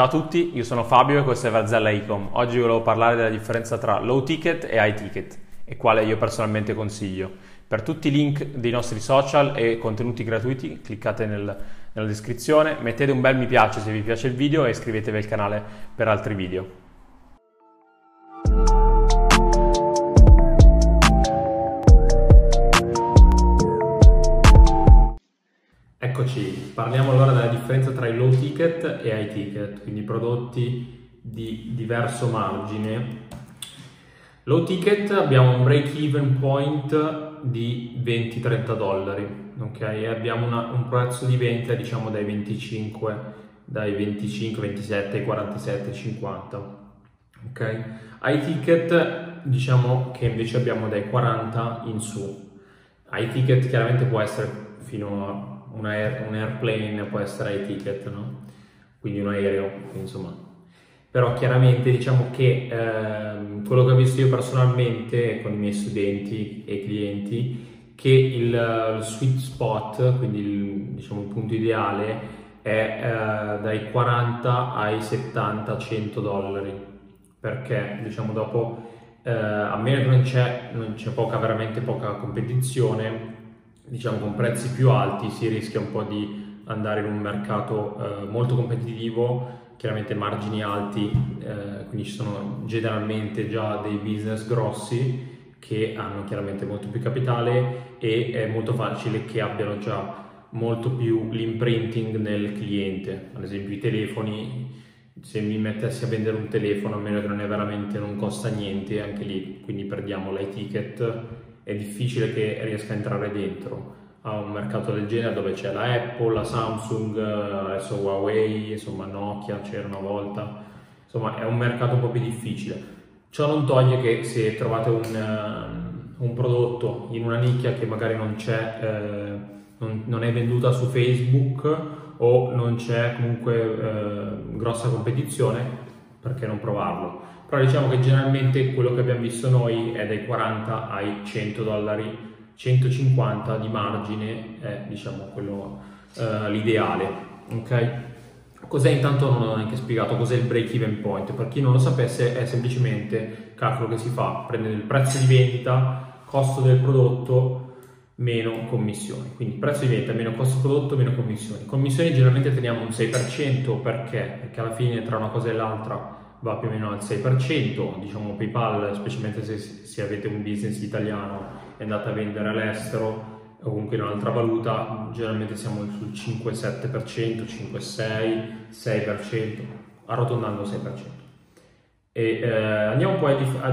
Ciao a tutti, io sono Fabio e questo è Varzella Ecom. Oggi volevo parlare della differenza tra low ticket e high ticket e quale io personalmente consiglio. Per tutti i link dei nostri social e contenuti gratuiti cliccate nel, nella descrizione, mettete un bel mi piace se vi piace il video e iscrivetevi al canale per altri video. Eccoci, parliamo allora della differenza tra i low ticket e high ticket, quindi prodotti di diverso margine. Low ticket abbiamo un break even point di 20-30 dollari, ok? Abbiamo una, un prezzo di vendita diciamo dai 25, dai 25, 27, 47, 50. Ok? High ticket diciamo che invece abbiamo dai 40 in su. High ticket chiaramente può essere fino a un, aer- un airplane può essere ai ticket, no? quindi un aereo, insomma. Però chiaramente diciamo che eh, quello che ho visto io personalmente con i miei studenti e clienti, che il, il sweet spot, quindi il, diciamo, il punto ideale, è eh, dai 40 ai 70-100 dollari, perché diciamo dopo, eh, a meno che non c'è, non c'è poca, veramente poca competizione, diciamo con prezzi più alti si rischia un po' di andare in un mercato eh, molto competitivo, chiaramente margini alti, eh, quindi ci sono generalmente già dei business grossi che hanno chiaramente molto più capitale e è molto facile che abbiano già molto più l'imprinting nel cliente, ad esempio i telefoni, se mi mettessi a vendere un telefono a meno che non è veramente non costa niente, anche lì quindi perdiamo l'e-ticket è difficile che riesca a entrare dentro a un mercato del genere dove c'è la Apple, la Samsung, adesso Huawei, insomma Nokia c'era una volta, insomma è un mercato un po' più difficile. Ciò non toglie che se trovate un, uh, un prodotto in una nicchia che magari non eh, non, non, è venduta su Facebook o non c'è comunque eh, grossa competizione, perché non provarlo? Però diciamo che generalmente quello che abbiamo visto noi è dai 40 ai 100 dollari, 150 di margine è diciamo quello uh, l'ideale, ok? Cos'è intanto non ho neanche spiegato cos'è il break even point, per chi non lo sapesse è semplicemente calcolo che si fa, prendere il prezzo di vendita, costo del prodotto meno commissioni, quindi prezzo di vendita meno costo prodotto meno commissioni. Commissioni generalmente teniamo un 6% perché? Perché alla fine tra una cosa e l'altra va più o meno al 6%, diciamo PayPal, specialmente se, se avete un business italiano e andate a vendere all'estero o comunque in un'altra valuta, generalmente siamo sul 5-7%, 5-6, 6%, arrotondando 6%. E eh, andiamo poi a, a,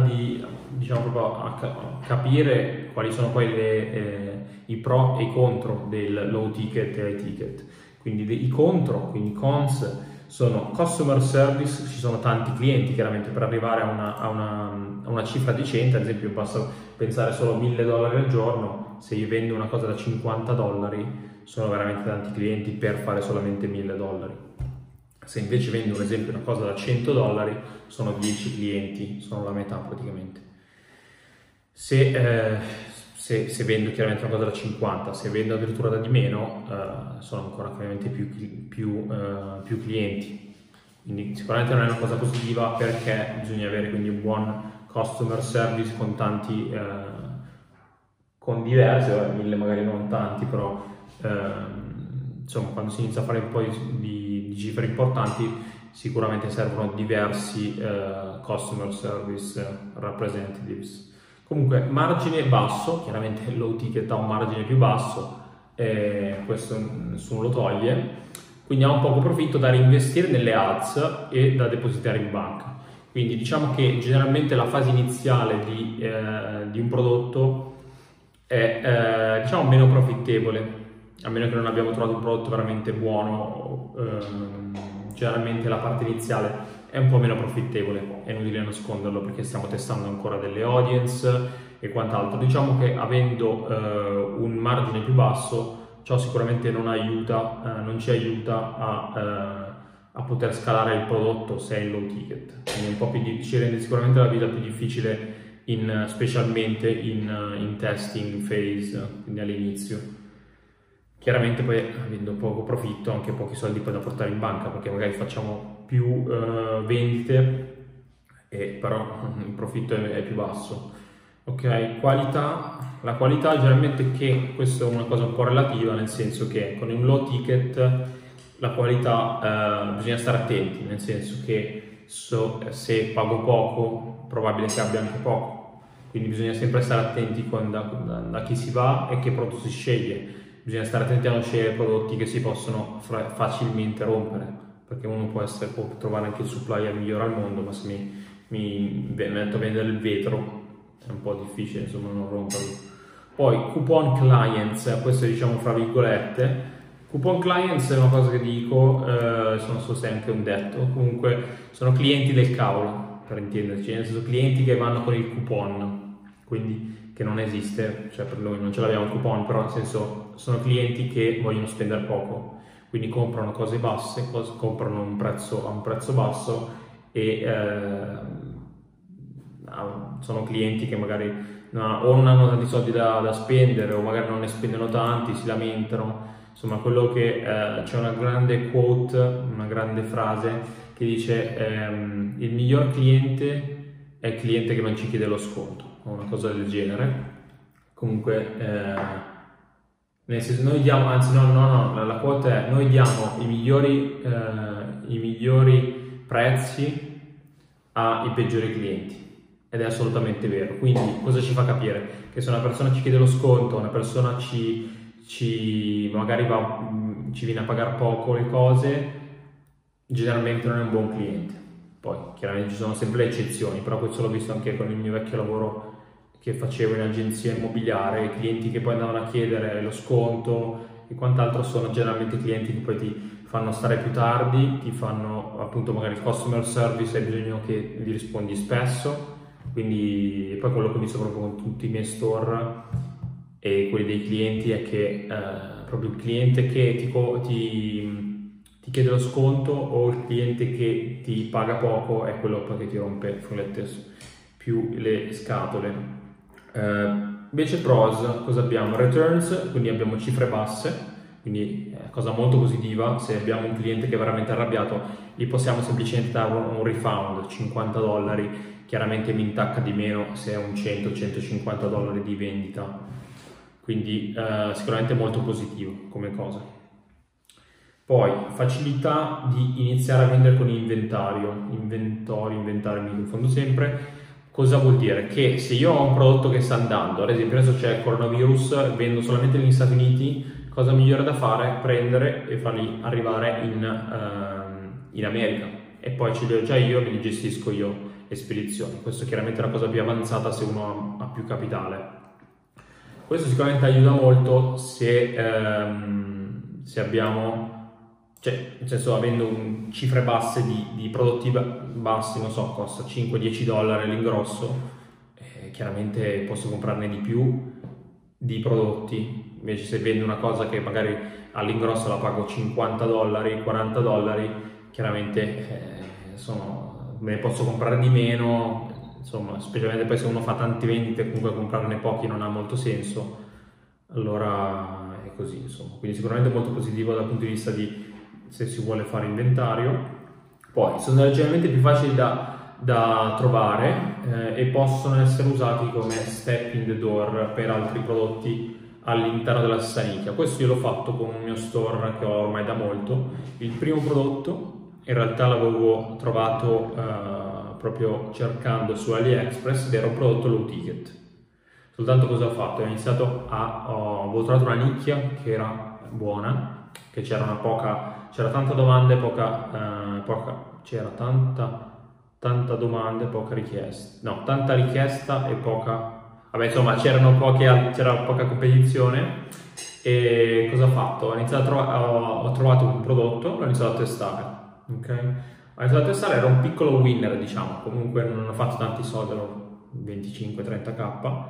diciamo a, a, capire quali sono poi le, eh, i pro e i contro del low ticket e high ticket. Quindi i contro, quindi cons, sono customer service, ci sono tanti clienti chiaramente per arrivare a una, a una, a una cifra decente, ad esempio posso pensare solo a 1000 dollari al giorno, se io vendo una cosa da 50 dollari sono veramente tanti clienti per fare solamente 1000 dollari. Se invece vendo un esempio una cosa da 100 dollari sono 10 clienti, sono la metà praticamente. Se, eh, se, se, vendo chiaramente una cosa da 50, se vendo addirittura da di meno, uh, sono ancora chiaramente più, più, uh, più, clienti. Quindi sicuramente non è una cosa positiva perché bisogna avere quindi un buon customer service con tanti, uh, con diversi, mille magari non tanti, però ehm, insomma quando si inizia a fare un po' di, di cifre importanti sicuramente servono diversi customer service representatives. Comunque, margine basso, chiaramente low ticket ha un margine più basso, eh, questo nessuno lo toglie, quindi ha un poco profitto da reinvestire nelle ads e da depositare in banca. Quindi diciamo che generalmente la fase iniziale di, eh, di un prodotto è eh, diciamo meno profittevole, a meno che non abbiamo trovato un prodotto veramente buono, ehm, generalmente la parte iniziale è un po' meno profittevole, è inutile nasconderlo perché stiamo testando ancora delle audience e quant'altro. Diciamo che avendo eh, un margine più basso, ciò sicuramente non aiuta, eh, non ci aiuta a, eh, a, poter scalare il prodotto se è low ticket. Quindi un po' più di, ci rende sicuramente la vita più difficile, in, specialmente in, in testing phase, quindi all'inizio. Chiaramente poi avendo poco profitto, anche pochi soldi poi da portare in banca, perché magari facciamo più uh, vendite, e però il profitto è, è più basso. Ok, qualità, la qualità generalmente che questa è una cosa un po' relativa, nel senso che con un low ticket la qualità eh, bisogna stare attenti, nel senso che so, se pago poco, probabile che abbia anche poco, quindi bisogna sempre stare attenti con, da, da, da, chi si va e che prodotto si sceglie, bisogna stare attenti a non scegliere prodotti che si possono fra, facilmente rompere, perché uno può, essere, può, trovare anche il supplier migliore al mondo, ma se mi, mi metto a vendere il vetro è un po' difficile insomma non romperlo. Poi coupon clients, questo diciamo fra virgolette, coupon clients è una cosa che dico, eh, non so se è anche un detto, comunque sono clienti del cavolo, per intenderci, nel senso clienti che vanno con il coupon, quindi che non esiste, cioè per noi non ce l'abbiamo il coupon, però nel senso sono clienti che vogliono spendere poco, quindi comprano cose basse, comprano un prezzo, a un prezzo basso e eh, sono clienti che magari no, o non hanno tanti soldi da, da, spendere o magari non ne spendono tanti, si lamentano. Insomma, quello che eh, c'è una grande quote, una grande frase che dice ehm, il miglior cliente è il cliente che non ci chiede lo sconto o una cosa del genere. Comunque, eh, nel senso, noi diamo, anzi no, no, no, la, la quota è noi diamo i migliori, eh, i migliori prezzi ai peggiori clienti ed è assolutamente vero. Quindi cosa ci fa capire? Che se una persona ci chiede lo sconto, una persona ci, ci magari va, mm, ci viene a pagare poco le cose, generalmente non è un buon cliente. Poi chiaramente ci sono sempre le eccezioni, però questo l'ho visto anche con il mio vecchio lavoro che facevo in agenzia immobiliare, i clienti che poi andavano a chiedere lo sconto e quant'altro sono generalmente clienti che poi ti fanno stare più tardi, ti fanno appunto magari il customer service, hai bisogno che gli rispondi spesso quindi poi quello che ho visto proprio con tutti i miei store e quelli dei clienti è che eh, proprio il cliente che ti, ti, ti, chiede lo sconto o il cliente che ti paga poco è quello che ti rompe più le scatole. Eh, invece pros cosa abbiamo? Returns, quindi abbiamo cifre basse, quindi è cosa molto positiva, se abbiamo un cliente che è veramente arrabbiato gli possiamo semplicemente dare un refund, 50 dollari chiaramente mi intacca di meno se è un 100-150 dollari di vendita, quindi eh, sicuramente molto positivo come cosa. Poi facilità di iniziare a vendere con inventario, inventorio, inventario mi confondo sempre. Cosa vuol dire? Che se io ho un prodotto che sta andando, ad esempio adesso c'è il coronavirus, vendo solamente negli Stati Uniti, cosa migliore da fare? Prendere e farli arrivare in, uh, in America e poi ce li ho già io, me li gestisco io e spedizioni. Questo è chiaramente la cosa più avanzata se uno ha, ha più capitale. Questo sicuramente aiuta molto se, ehm, se abbiamo, cioè nel senso avendo un, cifre basse di, di, prodotti bassi, non so, costa 5-10 dollari l'ingrosso, eh, chiaramente posso comprarne di più di prodotti, invece se vendo una cosa che magari all'ingrosso la pago 50 dollari, 40 dollari, chiaramente eh, sono me ne posso comprare di meno, insomma, specialmente poi se uno fa tante vendite, comunque comprarne pochi non ha molto senso, allora è così, insomma. Quindi sicuramente molto positivo dal punto di vista di se si vuole fare inventario. Poi sono leggermente più facili da, da trovare eh, e possono essere usati come step in the door per altri prodotti all'interno della stessa nicchia. Questo io l'ho fatto con un mio store che ho ormai da molto. Il primo prodotto in realtà l'avevo trovato uh, proprio cercando su AliExpress ed era un prodotto low ticket. Soltanto cosa ho fatto? Ho iniziato a, avevo trovato una nicchia che era buona, che c'era una poca, c'era tanta domanda e poca, uh, poca c'era tanta, tanta domanda e poca richiesta, no, tanta richiesta e poca, vabbè insomma c'erano poche, c'era poca competizione e cosa ho fatto? Ho, iniziato a ho, ho trovato un prodotto, l'ho iniziato a testare ok? Ho iniziato a testare, era un piccolo winner, diciamo, comunque non ho fatto tanti soldi, ero 25-30k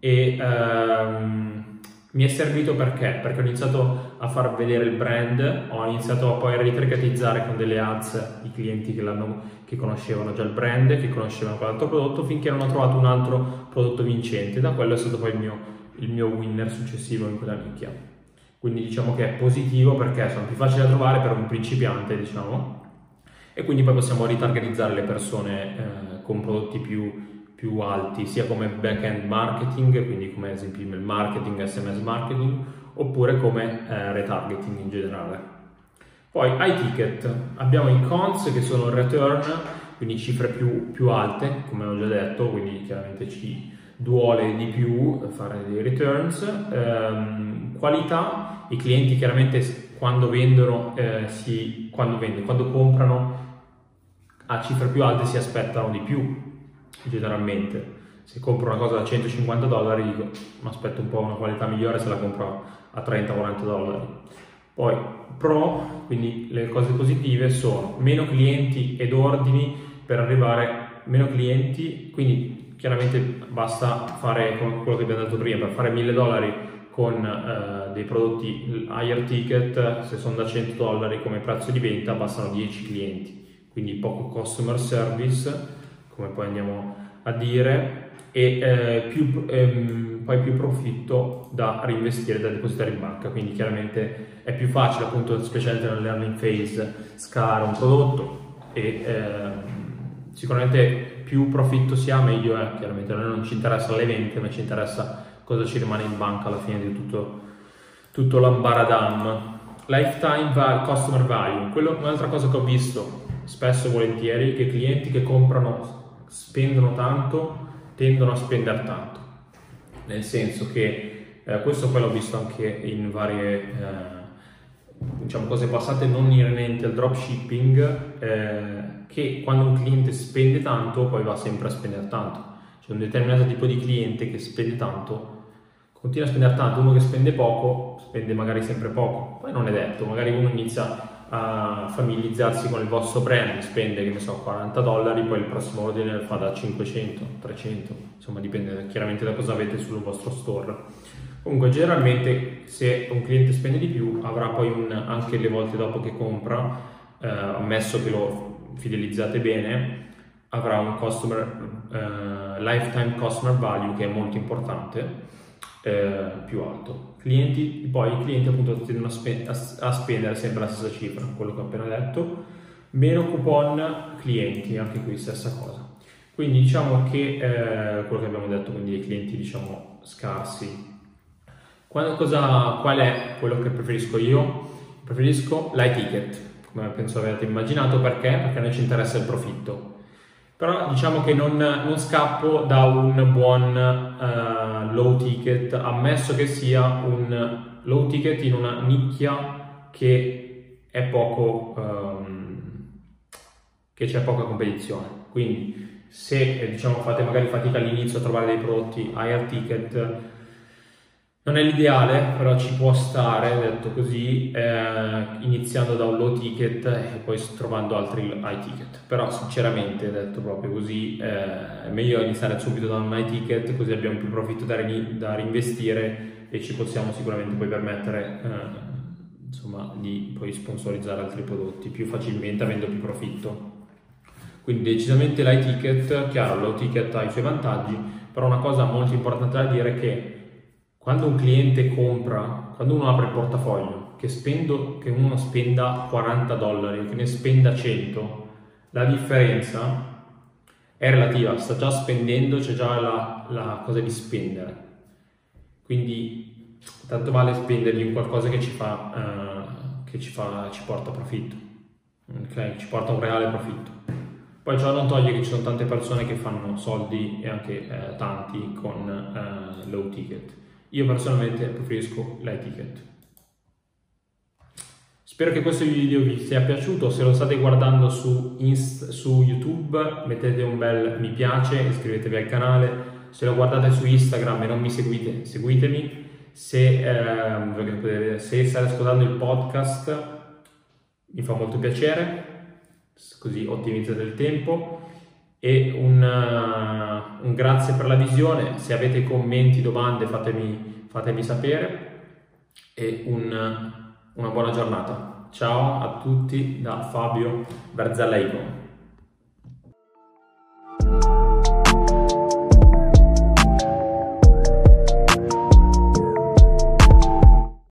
e ehm, mi è servito perché? Perché ho iniziato a far vedere il brand, ho iniziato poi a ritargetizzare con delle ads i clienti che, che conoscevano già il brand, che conoscevano quell'altro prodotto, finché non ho trovato un altro prodotto vincente. Da quello è stato poi il mio, il mio winner successivo in quella nicchia. Quindi diciamo che è positivo perché sono più facili da trovare per un principiante, diciamo, e quindi poi possiamo ritargetizzare le persone eh, con prodotti più, più, alti, sia come back-end marketing, quindi come ad esempio email marketing, SMS marketing, oppure come eh, retargeting in generale. Poi high ticket, abbiamo i cons che sono return, quindi cifre più, più alte, come ho già detto, quindi chiaramente ci duole di più fare dei returns. Ehm, qualità, i clienti chiaramente quando vendono, eh, si, quando, vendono, quando comprano a cifre più alte si aspettano di più, generalmente. Se compro una cosa da 150 dollari, dico, mi aspetto un po' una qualità migliore se la compro a 30-40 dollari. Poi pro, quindi le cose positive sono meno clienti ed ordini per arrivare meno clienti, quindi chiaramente basta fare quello che abbiamo detto prima, per fare 1000 dollari con eh, dei prodotti higher ticket, se sono da 100 dollari come prezzo di vendita, bastano 10 clienti, quindi poco customer service, come poi andiamo a dire, e eh, più, ehm, poi più profitto da reinvestire, da depositare in banca, quindi chiaramente è più facile appunto, specialmente nella learning phase, scalare un prodotto e ehm, sicuramente più profitto si ha meglio è, chiaramente. A noi non ci interessa le vendite ma ci interessa cosa ci rimane in banca alla fine di tutto, tutto l'ambaradam. Lifetime value, customer value, quello un'altra cosa che ho visto spesso e volentieri, che clienti che comprano, spendono tanto, tendono a spendere tanto. Nel senso che eh, questo poi l'ho visto anche in varie eh, diciamo, cose passate non inerenti al dropshipping, eh, che quando un cliente spende tanto poi va sempre a spendere tanto. C'è un determinato tipo di cliente che spende tanto continua a spendere tanto, uno che spende poco spende magari sempre poco, poi non è detto, magari uno inizia a familiarizzarsi con il vostro brand, spende che ne so 40 dollari, poi il prossimo ordine lo fa da 500, 300, insomma dipende chiaramente da cosa avete sul vostro store. Comunque generalmente se un cliente spende di più avrà poi un, anche le volte dopo che compra, eh, ammesso che lo fidelizzate bene, avrà un customer, eh, lifetime customer value che è molto importante eh, più alto. Clienti, poi i clienti appunto tendono a, spe- a, spendere sempre la stessa cifra, quello che ho appena detto, meno coupon clienti, anche qui stessa cosa. Quindi diciamo che eh, quello che abbiamo detto, quindi dei clienti diciamo scarsi. Quando, cosa, qual è quello che preferisco io? Preferisco l'iTicket, come penso avete immaginato, perché? Perché a noi ci interessa il profitto però diciamo che non, non scappo da un buon uh, low ticket, ammesso che sia un low ticket in una nicchia che è poco, um, che c'è poca competizione. Quindi se diciamo, fate magari fatica all'inizio a trovare dei prodotti higher ticket, non è l'ideale, però ci può stare, detto così, eh, iniziando da un low ticket e poi trovando altri high ticket. Però sinceramente, detto proprio così, eh, è meglio iniziare subito da un high ticket, così abbiamo più profitto da, ri- da reinvestire e ci possiamo sicuramente poi permettere eh, insomma, di poi sponsorizzare altri prodotti più facilmente avendo più profitto. Quindi decisamente l'high ticket, chiaro, low ticket ha i suoi vantaggi, però una cosa molto importante da dire è che quando un cliente compra, quando uno apre il portafoglio, che, spendo, che uno spenda 40 dollari, che ne spenda 100, la differenza è relativa, sta già spendendo, c'è già la, la cosa di spendere. Quindi tanto vale spendergli in qualcosa che ci, fa, uh, che ci, fa, ci porta profitto, okay? ci porta un reale profitto. Poi ciò non toglie che ci sono tante persone che fanno soldi e anche eh, tanti con eh, low ticket. Io personalmente preferisco l'etiquette. Spero che questo video vi sia piaciuto, se lo state guardando su, Inst- su YouTube mettete un bel mi piace, iscrivetevi al canale, se lo guardate su Instagram e non mi seguite, seguitemi, se, eh, se state ascoltando il podcast mi fa molto piacere, così ottimizzate il tempo e un, uh, un, grazie per la visione, se avete commenti, domande fatemi, fatemi sapere e un, una buona giornata. Ciao a tutti da Fabio Berzalaico.